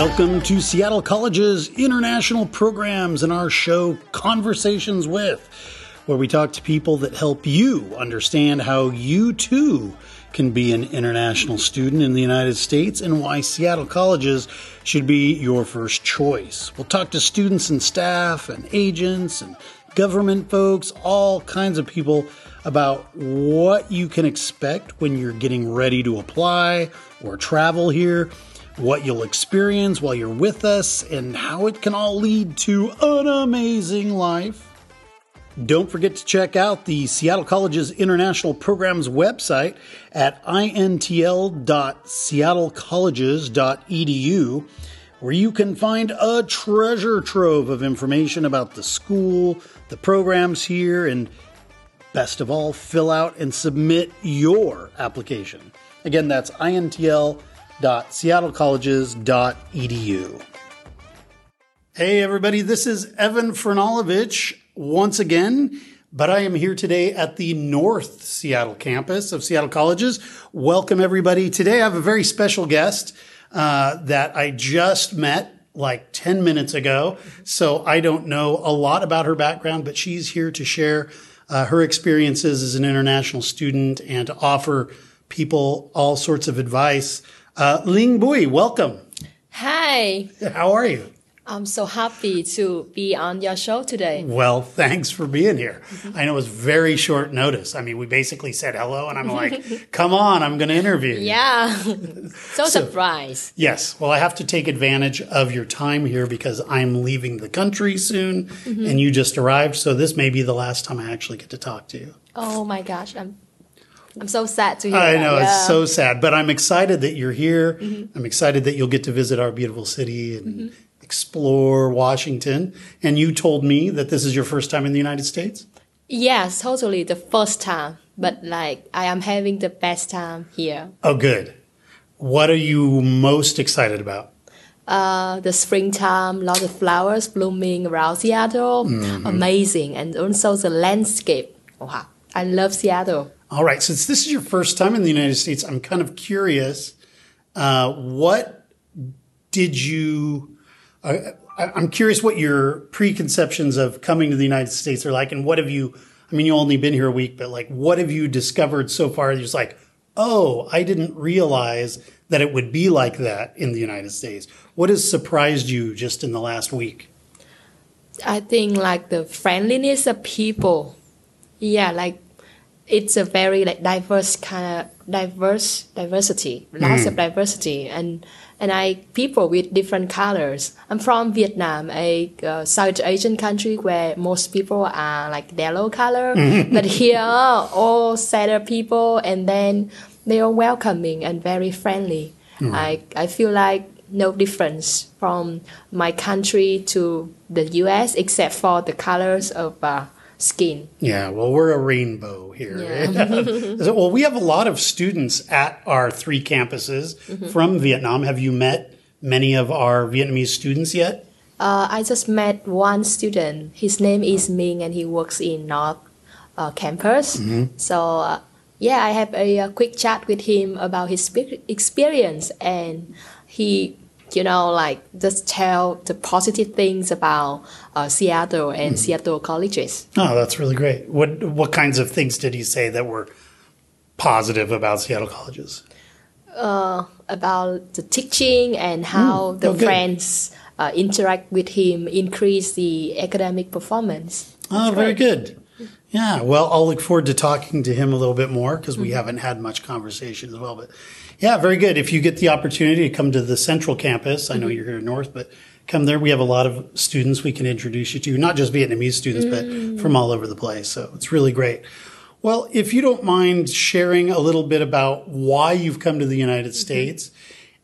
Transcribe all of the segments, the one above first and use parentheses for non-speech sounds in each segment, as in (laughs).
Welcome to Seattle College's international programs and our show Conversations with, where we talk to people that help you understand how you too can be an international student in the United States and why Seattle Colleges should be your first choice. We'll talk to students and staff and agents and government folks, all kinds of people about what you can expect when you're getting ready to apply or travel here, what you'll experience while you're with us, and how it can all lead to an amazing life. Don't forget to check out the Seattle College's International Programs website at intl.seattlecolleges.edu, where you can find a treasure trove of information about the school, the programs here, and best of all, fill out and submit your application. Again, that's intl.seattlecolleges.edu. Hey, everybody, this is Evan Franulovich once again, but I am here today at the North Seattle campus of Seattle Colleges. Welcome, everybody. Today I have a very special guest uh, that I just met like 10 minutes ago. So I don't know a lot about her background, but she's here to share uh, her experiences as an international student and to offer people all sorts of advice. Uh, Linh Bui, welcome. Hi, How are you? I'm so happy to be on your show today. Well, thanks for being here. I know it was very short notice. I mean, we basically said hello, and I'm like, (laughs) come on, I'm going to interview you. Yeah, (laughs) so, surprised. Yes. Well, I have to take advantage of your time here because I'm leaving the country soon Mm-hmm. and you just arrived. So this may be the last time I actually get to talk to you. Oh my gosh, I'm I'm so sad to hear I that. know yeah. it's so sad, but I'm excited that you're here. Mm-hmm. I'm excited that you'll get to visit our beautiful city and explore Washington. And you told me that this is your first time in the United States. Yes, totally the first time, but like I am having the best time here. Oh, good. What are you most excited about? Uh, the springtime, lots of flowers blooming around Seattle, Mm-hmm. amazing, and also the landscape. Wow, I love Seattle. All right, since this is your first time in the United States, I'm kind of curious. Uh, what did you? Uh, I'm curious what your preconceptions of coming to the United States are like, and what have you? I mean, you only been here a week, but like, what have you discovered so far? You're just like, oh, I didn't realize that it would be like that in the United States. What has surprised you just in the last week? I think like the friendliness of people. Yeah, like it's a very like diverse kind of diverse diversity, lots of diversity, and and I people with different colors. I'm from Vietnam, a uh, South Asian country where most people are like yellow color, (laughs) but here all set of people, and then they are welcoming and very friendly. I I feel like no difference from my country to the U.S. except for the colors of uh, skin. Yeah, well, we're a rainbow here. Yeah. (laughs) So, well, we have a lot of students at our three campuses Mm-hmm. from Vietnam. Have you met many of our Vietnamese students yet? Uh, I just met one student. His name is Ming, and he works in North uh, Campus. So uh, yeah, I have a, uh quick chat with him about his experience, and he, you know, like just tell the positive things about uh, Seattle and Seattle colleges. Oh, that's really great. What what kinds of things did he say that were positive about Seattle colleges? uh, about the teaching and how the oh, friends uh, interact with him, increase the academic performance. Oh, very good. Yeah, well, I'll look forward to talking to him a little bit more because Mm-hmm. we haven't had much conversation as well. But yeah, very good. If you get the opportunity to come to the central campus, I know Mm-hmm. you're here north, but come there. We have a lot of students we can introduce you to, not just Vietnamese students, Mm. but from all over the place. So it's really great. Well, if you don't mind sharing a little bit about why you've come to the United States.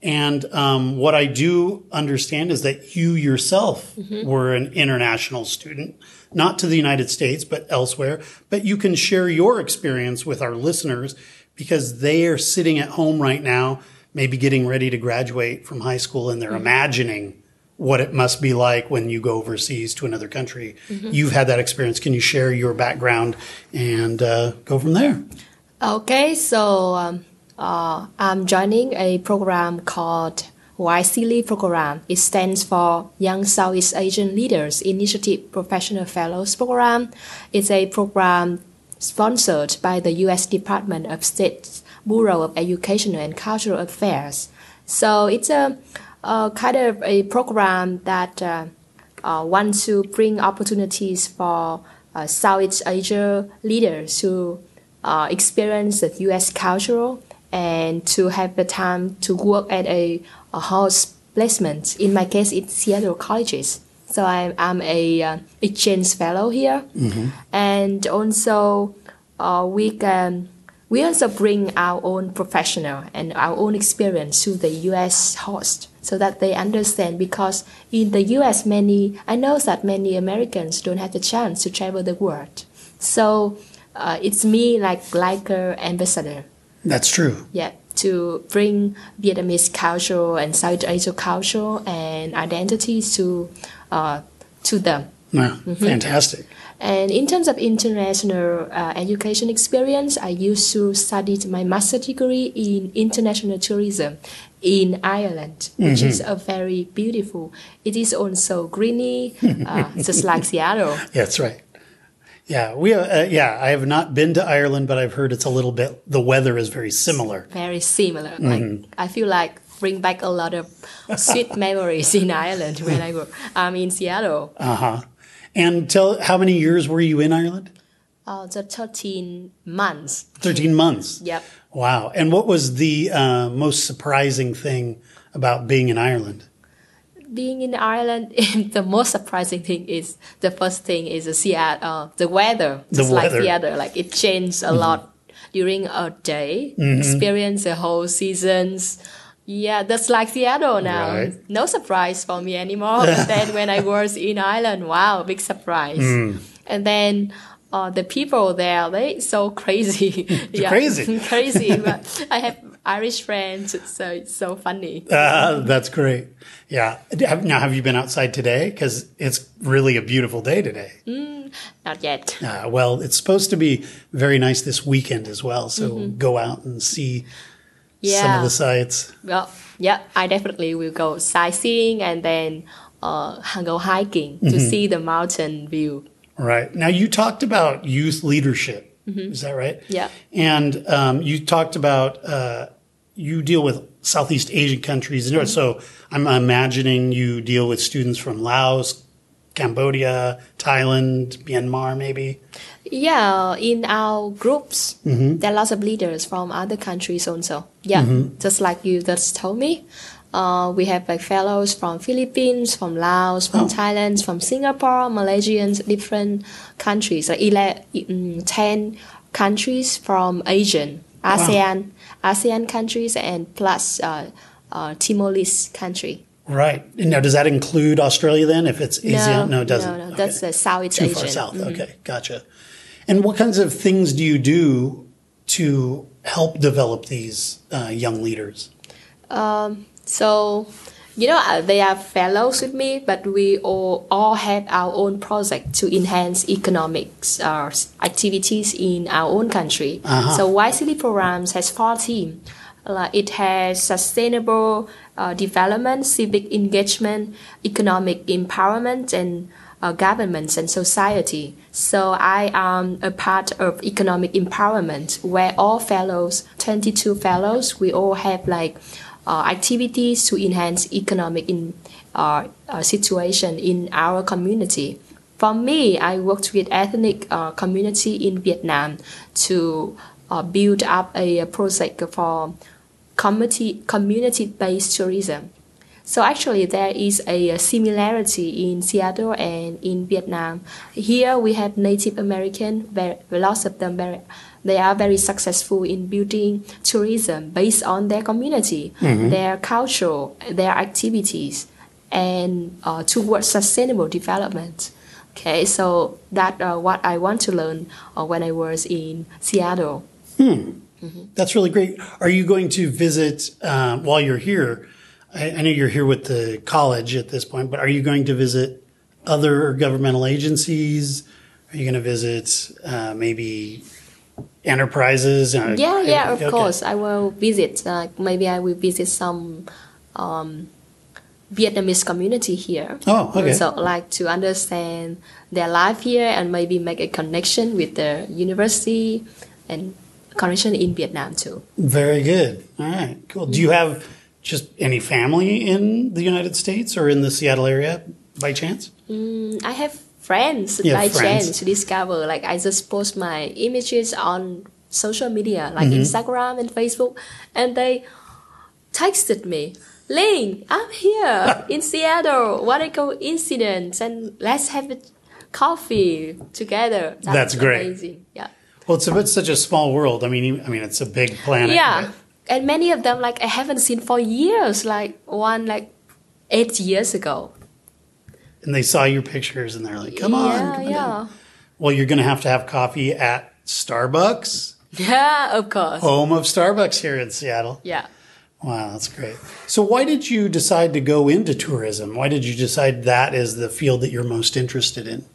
And um, what I do understand is that you yourself were an international student, not to the United States, but elsewhere. But you can share your experience with our listeners because they are sitting at home right now, maybe getting ready to graduate from high school, and they're imagining what it must be like when you go overseas to another country. You've had that experience. Can you share your background and uh, go from there? Okay, so um, uh, I'm joining a program called YSEALI program. It stands for Young Southeast Asian Leaders Initiative Professional Fellows Program. It's a program sponsored by the U.S. Department of State's Bureau of Educational and Cultural Affairs. So it's a, a kind of a program that uh, uh, wants to bring opportunities for uh, Southeast Asia leaders to uh, experience the U.S. cultural and to have the time to work at a, a house placement. In my case, it's Seattle colleges. So I'm, I'm a uh, exchange fellow here, and also uh, we can we also bring our own professional and our own experience to the U.S. host so that they understand. Because in the U.S., many I know that many Americans don't have the chance to travel the world. So uh, it's me like like an ambassador. That's true. Yeah, to bring Vietnamese culture and South Asian culture and identities to uh, to them. Wow, fantastic. And in terms of international uh, education experience, I used to study my master degree in international tourism in Ireland, which is a very beautiful. It is also greeny, uh, just like Seattle. Yeah, (laughs) that's right. Yeah, we uh, yeah, I have not been to Ireland, but I've heard it's a little bit the weather is very similar. Very similar. Like I feel like bring back a lot of sweet (laughs) memories in Ireland when I go. I'm in Seattle. Uh-huh. And tell how many years were you in Ireland? Uh, the 13 months. 13 months. Yep. Wow. And what was the uh, most surprising thing about being in Ireland? Being in Ireland, (laughs) the most surprising thing is the first thing is the Seattle, uh, the weather. The Just like weather. Mm-hmm. Seattle, like it changed a lot during a day. Experience the whole seasons. Yeah, that's like Seattle now. Right. No surprise for me anymore. but (laughs) then when I was in Ireland, wow, big surprise. Mm. And then uh, the people there, they so crazy. (laughs) yeah, crazy. crazy. But I have Irish friends, so it's so funny. Uh, (laughs) that's great. Yeah. Now, have you been outside today? Because it's really a beautiful day today. Not yet. Uh, well, it's supposed to be very nice this weekend as well. So Mm-hmm. go out and see some of the sites. Well, yeah, I definitely will go sightseeing and then uh, go hiking to see the mountain view. Right. Now, you talked about youth leadership. Is that right? Mm-hmm. Yeah. And um, you talked about uh, you deal with Southeast Asian countries. Mm-hmm. So I'm imagining you deal with students from Laos, Cambodia, Thailand, Myanmar, maybe. Yeah, in our groups, there are lots of leaders from other countries also. Yeah, just like you just told me. Uh, we have like fellows from Philippines, from Laos, from Thailand, from Singapore, Malaysians, different countries, like 11, mm, 10 countries from Asian, ASEAN, ASEAN countries, and plus uh, uh, Timor-Leste country. Right. Now, does that include Australia then? If it's ASEAN? No, it doesn't. No, no, that's Okay. the Southeast Too Asian. far south. Okay, gotcha. And what kinds of things do you do to help develop these uh, young leaders? So, you know, uh, they are fellows with me, but we all, all have our own project to enhance economics uh, activities in our own country. So, YSEALI programs has four teams. Uh, it has sustainable uh, development, civic engagement, economic empowerment, and uh, governments and society. So I am a part of economic empowerment, where all fellows, 22 fellows, we all have like activities to enhance economic in, uh, uh, situation in our community. For me, I worked with ethnic uh, community in Vietnam to uh, build up a, project for community community based tourism. So actually, there is a similarity in Seattle and in Vietnam. Here we have Native American, lots of them very, they are very successful in building tourism based on their community, their culture, their activities, and uh, towards sustainable development. Okay, so that uh, what I want to learn uh, when I was in Seattle. That's really great. Are you going to visit um, while you're here? I, I know you're here with the college at this point, but are you going to visit other governmental agencies? Are you going to visit uh, maybe enterprises? Uh, Yeah, yeah, of okay. course. I will visit. Like maybe I will visit some um, Vietnamese community here. Oh, okay. So like to understand their life here and maybe make a connection with the university and connection in Vietnam too. Very good. All right, cool. Do you have just any family in the United States or in the Seattle area by chance? Mm, I have friends have by friends. chance to discover. Like I just post my images on social media like Mm-hmm. Instagram and Facebook, and they texted me. Linh, I'm here (laughs) in Seattle. What a coincidence! And let's have a coffee together. That's great. Amazing. Yeah. Well, it's, a, it's such a small world. I mean, I mean, it's a big planet. Yeah. And many of them like I haven't seen for years. Like one like eight years ago. And they saw your pictures and they're like, come on. Yeah, come on yeah. down." Well, you're going to have to have coffee at Starbucks, Yeah, of course. home of Starbucks here in Seattle. Yeah. Wow, that's great. So, why did you decide to go into tourism? Why did you decide that is the field that you're most interested in?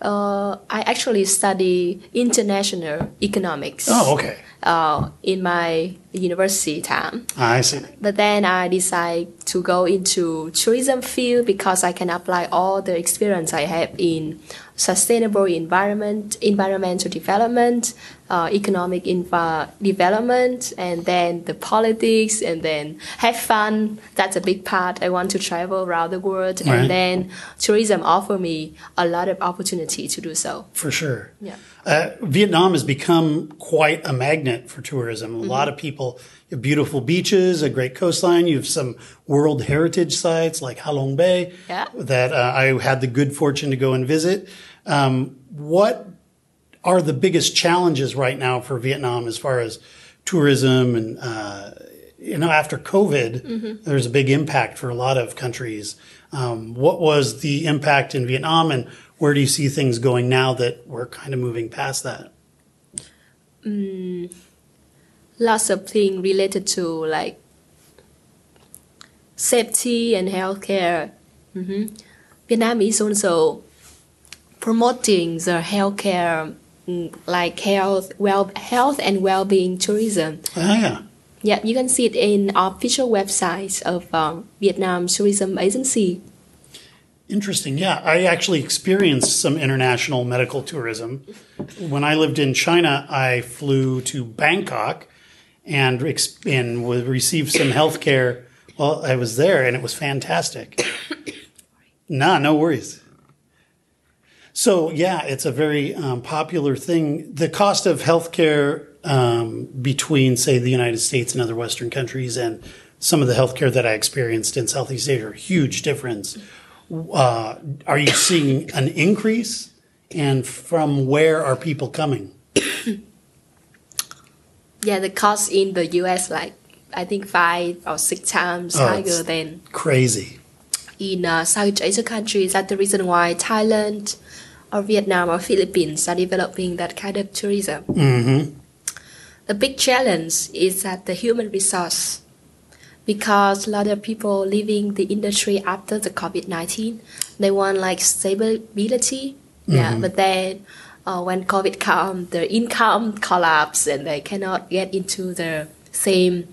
Uh, I actually study international economics Oh, okay. uh, in my university time. I see. But then I decide to go into tourism field because I can apply all the experience I have in sustainable environment, environmental development, uh, economic infra development, and then the politics, and then have fun. That's a big part. I want to travel around the world, Right. and then tourism offer me a lot of opportunity to do so. For sure. Yeah. Uh, Vietnam has become quite a magnet for tourism. A lot of people, beautiful beaches, a great coastline. You have some World Heritage sites like Halong Bay Yeah. that uh, I had the good fortune to go and visit. Um, what are the biggest challenges right now for Vietnam as far as tourism and uh, you know after COVID, there's a big impact for a lot of countries. Um, what was the impact in Vietnam, and where do you see things going now that we're kind of moving past that? lots of things related to like safety and healthcare. hmm Vietnam is also promoting the healthcare, mm, like health, well, health and well-being tourism. Ah, yeah. Yeah, you can see it in official websites of um, Vietnam Tourism Agency. Interesting. Yeah, I actually experienced some international medical tourism. When I lived in China, I flew to Bangkok and, and would receive some health care while I was there, and it was fantastic. (coughs) nah, no worries. So, yeah, it's a very um, popular thing. The cost of healthcare um, between, say, the United States and other Western countries and some of the healthcare that I experienced in Southeast Asia huge difference. Uh, are you seeing an increase? And from where are people coming? (coughs) Yeah, the cost in the US like I think five or six times Oh, higher than Crazy. in uh, South Asian countries. That's the reason why Thailand or Vietnam or Philippines are developing that kind of tourism. hmm The big challenge is that the human resource, because a lot of people leaving the industry after the COVID nineteen, they want like stability. Yeah, but then uh, when COVID come, the income collapse and they cannot get into the same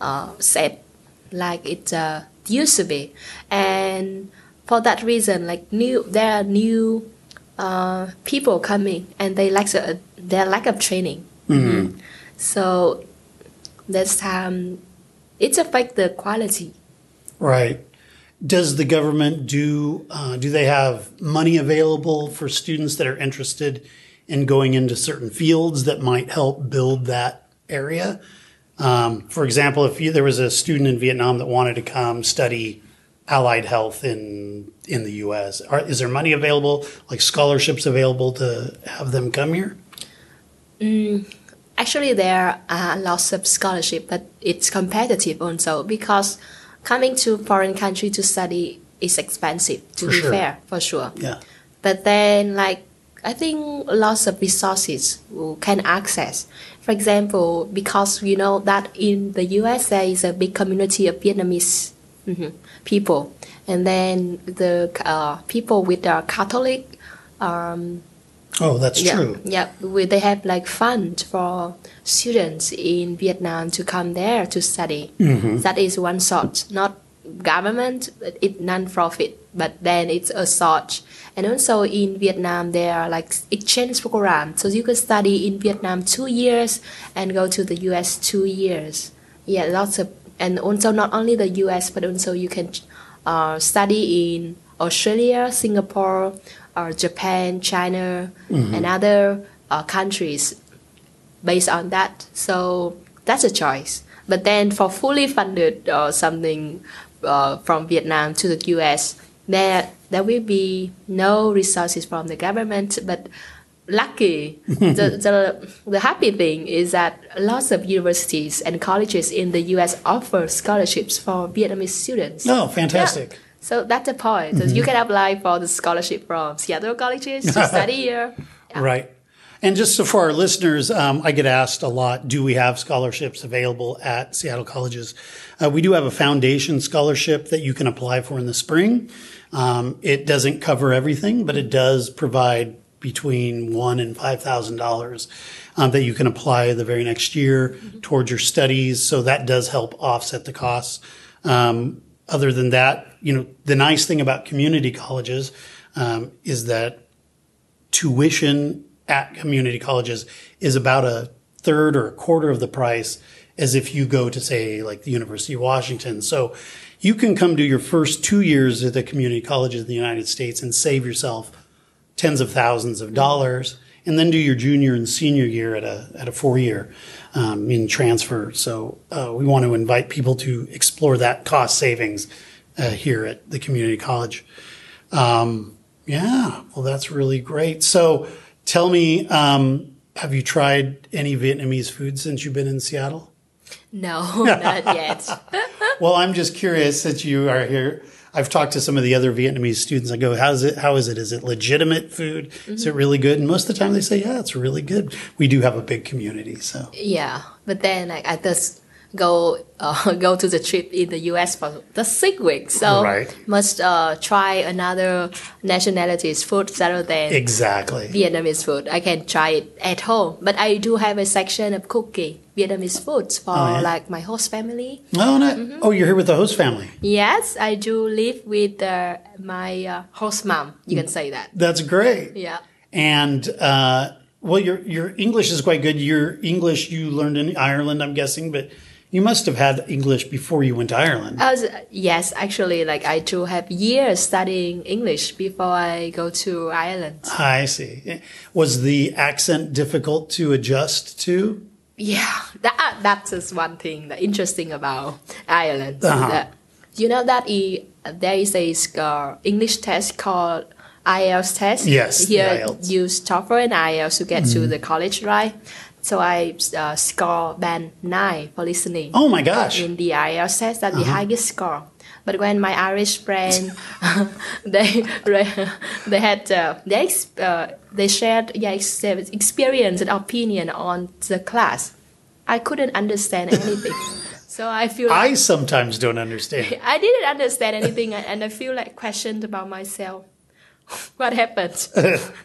uh, set like it uh, used to be. And for that reason, like new, there are new uh, people coming and they lack a, their lack of training. Mhm. So this time, it affect the quality. Right. Does the government do? Uh, do they have money available for students that are interested in going into certain fields that might help build that area? Um, for example, if you, there was a student in Vietnam that wanted to come study allied health in in the U.S., are, is there money available, like scholarships available to have them come here? Mm, actually, there are lots of scholarship, but it's competitive also because coming to foreign country to study is expensive. To For be sure. fair, for sure. Yeah. But then, like, I think lots of resources can access. For example, because you know that in the US there is a big community of Vietnamese mhm, people, and then the uh, people with the Catholic. Um, Oh, that's yeah, true. Yeah, we, they have like fund for students in Vietnam to come there to study. Mm-hmm. That is one sort, not government, it's non-profit, but then it's a search. And also in Vietnam, there are like exchange programs, so you can study in Vietnam two years and go to the U.S. two years. Yeah, lots of, and also not only the U.S. but also you can uh, study in Australia, Singapore, or Japan, China, and other uh, countries based on that. So that's a choice. But then for fully funded or something uh, from Vietnam to the US, there there will be no resources from the government. But lucky, the, the the happy thing is that lots of universities and colleges in the US offer scholarships for Vietnamese students. Oh, fantastic. So that's the point. You can apply for the scholarship from Seattle colleges to (laughs) study here. Right. And just so for our listeners, um, I get asked a lot, do we have scholarships available at Seattle colleges? Uh, we do have a foundation scholarship that you can apply for in the spring. Um, it doesn't cover everything, but it does provide between one and five thousand dollars um, that you can apply the very next year towards your studies. So that does help offset the costs. Um, other than that, you know, the nice thing about community colleges um, is that tuition at community colleges is about a third or a quarter of the price as if you go to say like the University of Washington. So you can come do your first two years at the community colleges in the United States and save yourself tens of thousands of dollars and then do your junior and senior year at a, at a four year um, in transfer. So uh, we want to invite people to explore that cost savings uh, here at the community college. Um, yeah, well, that's really great. So tell me, um, have you tried any Vietnamese food since you've been in Seattle? No, (laughs) not yet. Well, I'm just curious that you are here. I've talked to some of the other Vietnamese students. I go, how's it? How is it? Is it legitimate food? Is it really good? And most of the time they say, yeah, it's really good. We do have a big community. So Yeah, but then like, I just go uh, go to the trip in the U.S. for the six weeks, so Right. must uh, try another nationality's food rather than exactly. Vietnamese food. I can try it at home, but I do have a section of cooking Vietnamese foods for yeah? like my host family. Oh, no. oh, you're here with the host family. Yes, I do live with uh, my uh, host mom. You can say that. That's great. Yeah. And uh, well, your your English is quite good. Your English you learned in Ireland, I'm guessing, but you must have had English before you went to Ireland. Yes, actually, like I do have years studying English before I go to Ireland. I see. Was the accent difficult to adjust to? Yeah, that that is one thing that interesting about Ireland. Uh-huh. That, you know that i- there is a uh, English test called IELTS test. Yes, Here IELTS. use TOEFL and IELTS to get to the college, right? So I uh, score band nine for listening Oh my gosh. in the IELTS test. That's Uh-huh. the highest score. But when my Irish friend, (laughs) they they had uh, they uh, they shared yeah, experience and opinion on the class, I couldn't understand anything. (laughs) so I feel like I sometimes don't understand. (laughs) I didn't understand anything, and and I feel like questioned about myself. what happened?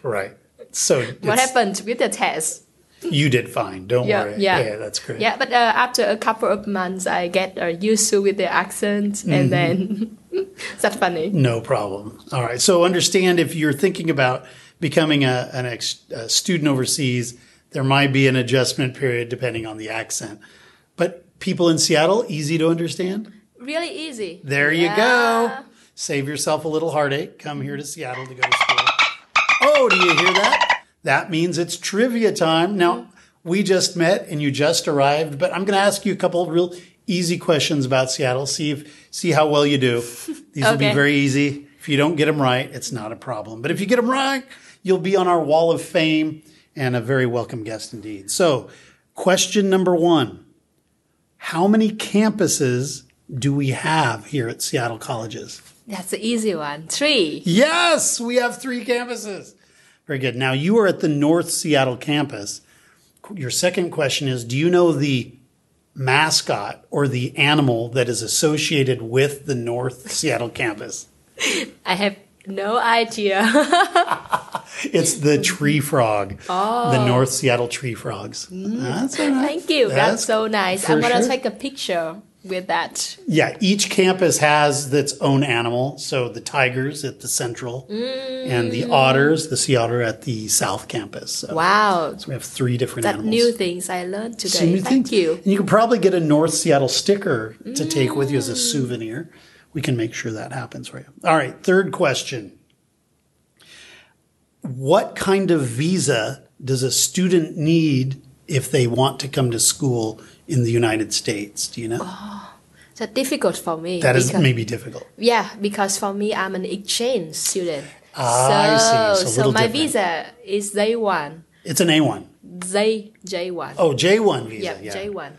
right. So What happened with the test? You did fine. Don't Yeah, worry. yeah. yeah, that's great. Yeah, but uh, after a couple of months, I get uh, used to with the accent, Mm-hmm. and then (laughs) that's funny. No problem. All right. So understand if you're thinking about becoming a, an ex, a student overseas, there might be an adjustment period depending on the accent. But people in Seattle, easy to understand. Really easy. There you go. Save yourself a little heartache. Come here to Seattle to go to school. Oh, do you hear that? That means it's trivia time. Now, mm-hmm. we just met and you just arrived, but I'm going to ask you a couple of real easy questions about Seattle. See if see how well you do. (laughs) These will be very easy. If you don't get them right, it's not a problem. But if you get them right, you'll be on our wall of fame and a very welcome guest indeed. So, question number 1. How many campuses do we have here at Seattle Colleges? That's the easy one. Three. Yes, we have three campuses. Very good. Now you are at the North Seattle campus. Your second question is Do you know the mascot or the animal that is associated with the North Seattle campus? (laughs) I have no idea. (laughs) It's the tree frog, Oh. the North Seattle tree frogs. Mm. That's all right. Thank you. That's, That's so nice. I'm gonna sure. take a picture with that. Yeah, each campus has its own animal. So the tigers at the central, and the mm. otters, the sea otter at the south campus. So, Wow. so we have three different That animals. new things I learned today. New Thank things. you. And you can probably get a North Seattle sticker to take with you as a mm. souvenir. We can make sure that happens for you. All right, third question. What kind of visa does a student need if they want to come to school in the United States? Do you know? Oh, that's difficult for me. that is because- maybe difficult. Yeah, because for me, I'm an exchange student. Ah. So so my different. visa is J1. It's an A1. J, J1. Oh, J1 visa. yeah, Yeah. J1.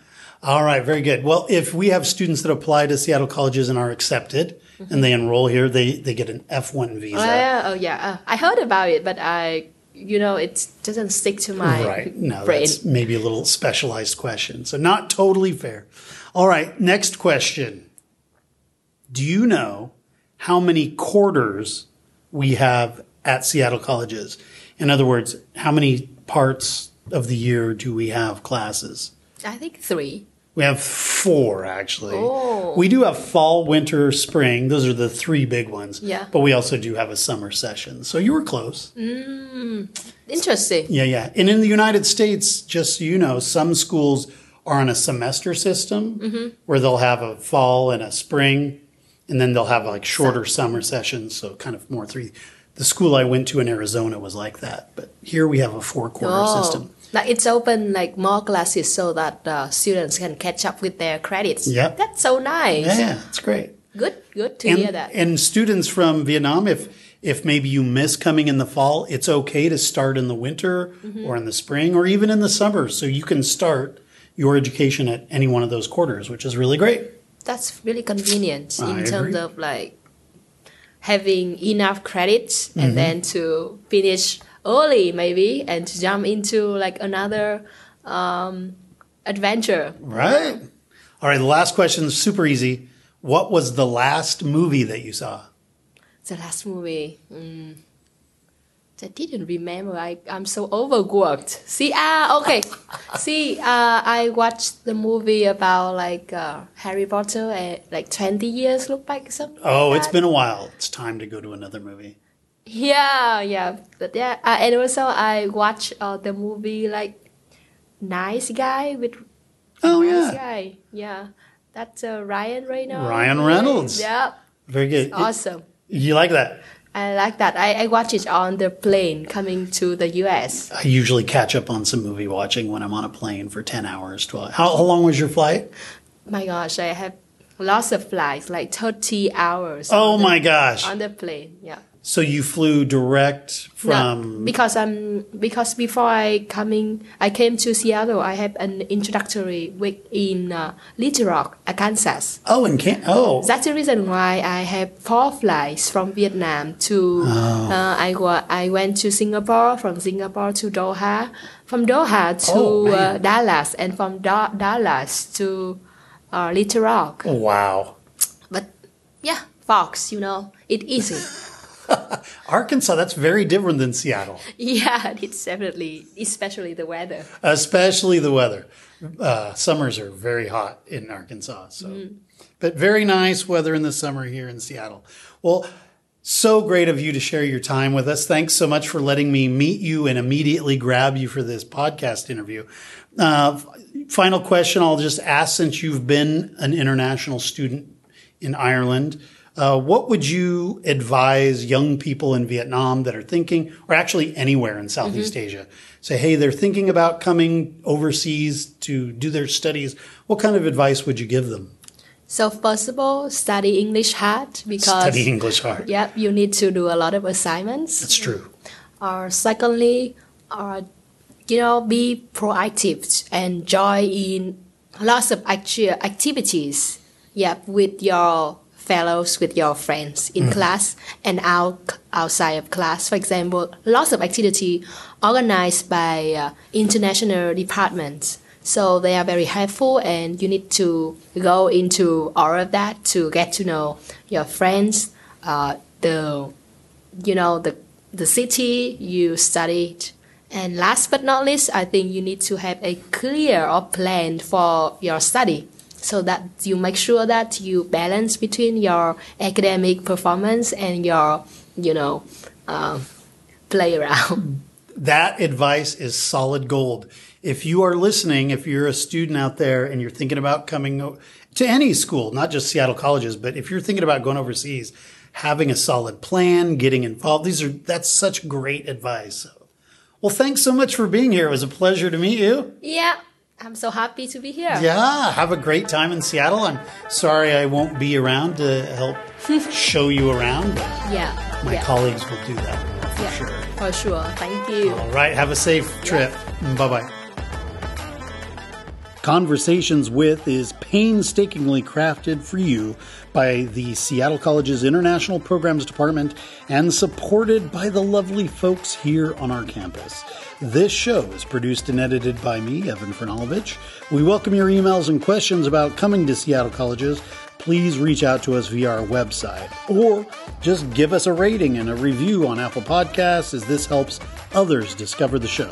All right, very good. Well, if we have students that apply to Seattle colleges and are accepted and they enroll here, they, they get an F1 visa. Oh, yeah, oh, yeah. Uh, I heard about it, but I, you know, it doesn't stick to my Right. No, brain. that's maybe a little specialized question. So not totally fair. All right. Next question. Do you know how many quarters we have at Seattle colleges? In other words, how many parts of the year do we have classes? I think three. We have four actually. Oh. We do have fall, winter, spring. Those are the three big ones. Yeah. But we also do have a summer session. So you were close. Interesting. Yeah, yeah. And in the United States, just so you know, some schools are on a semester system Mm-hmm. where they'll have a fall and a spring, and then they'll have like shorter summer sessions. So kind of more three. The school I went to in Arizona was like that, but here we have a four quarter Oh, system. Like it's open like more classes so that uh, students can catch up with their credits. Yeah, That's so nice. Yeah, yeah, it's great. Good, good to and, hear that. and students from Vietnam, if if maybe you miss coming in the fall, it's okay to start in the winter Mm-hmm. or in the spring or even in the summer. So you can start your education at any one of those quarters, which is really great. That's really convenient I in terms of like having enough credits Mm-hmm. and then to finish early maybe and to jump into like another um, adventure. Right. All right. The last question is super easy. What was the last movie that you saw? The last movie. Mm, I didn't remember. I, I'm so overworked. See, ah, okay. (laughs) See, uh, I watched the movie about like uh, Harry Potter and like 20 years look back something. Oh, like it's been a while. It's time to go to another movie. Yeah, yeah, but yeah, uh, and also I watched uh, the movie like Nice Guy with Oh, Nice yeah. Guy. Yeah, that's uh, Ryan Reynolds. Ryan Reynolds. Yeah, Very good. awesome. You like that? I like that. I, I watched it on the plane coming to the U.S. I usually catch up on some movie watching when I'm on a plane for 10 hours, 12. How, how long was your flight? My gosh, I have lots of flights, like 30 hours. Oh on the- my gosh. On the plane, yeah. So you flew direct No, from. because um because before I coming I came to Seattle I had an introductory week in uh, Little Rock, Arkansas. oh, in Can. Oh. That's the reason why I have four flights from Vietnam to Oh. uh, I wa- I went to Singapore from Singapore to Doha, from Doha to Oh, uh. Dallas and from Da- Dallas to uh, Little Rock. wow. But yeah, Fox, you know, it easy. (laughs) (laughs) Arkansas, that's very different than Seattle, yeah, (laughs) it's definitely especially the weather. especially the weather. Uh, summers are very hot in Arkansas. So, but very nice weather in the summer here in Seattle. Well, so great of you to share your time with us. Thanks so much for letting me meet you and immediately grab you for this podcast interview. Uh, final question I'll just ask since you've been an international student in Ireland. Uh, what would you advise young people in Vietnam that are thinking, or actually anywhere in Southeast Asia? Say, hey, they're thinking about coming overseas to do their studies. What kind of advice would you give them? So first of all, study English hard because Study English hard. Yep, you need to do a lot of assignments. That's true. Or secondly, uh, you know, be proactive and join in lots of actu- activities. Yep, with your fellows, with your friends in class and out outside of class. For example, lots of activity organized by uh, international departments. So they are very helpful, and you need to go into all of that to get to know your friends, uh, the you know the the city you studied and last but not least i think you need to have a clear or plan for your study so that you make sure that you balance between your academic performance and your, you know, uh, play around. (laughs) That advice is solid gold. If you are listening, if you're a student out there and you're thinking about coming to any school, not just Seattle colleges, but if you're thinking about going overseas, having a solid plan, getting involved, these are that's such great advice. Well, thanks so much for being here. It was a pleasure to meet you. Yeah, I'm so happy to be here. Yeah, have a great time in Seattle. I'm sorry I won't be around to help (laughs) show you around. Yeah. My yeah. colleagues will do that for yeah, sure. For sure. Thank you. All right, have a safe trip. Bye bye. Conversations with is painstakingly crafted for you by the Seattle College's International Programs Department and supported by the lovely folks here on our campus. This show is produced and edited by me, Evan Franulovich. We welcome your emails and questions about coming to Seattle Colleges. Please reach out to us via our website or just give us a rating and a review on Apple Podcasts as this helps others discover the show.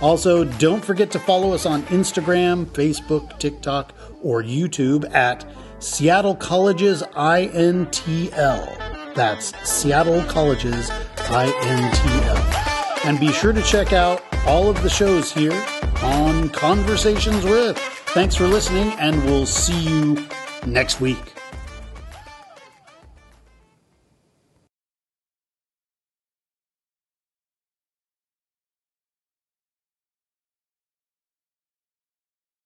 Also, don't forget to follow us on Instagram, Facebook, TikTok, or YouTube at Seattle Colleges INTL. That's Seattle Colleges INTL. And be sure to check out all of the shows here on Conversations with. Thanks for listening, and we'll see you next week.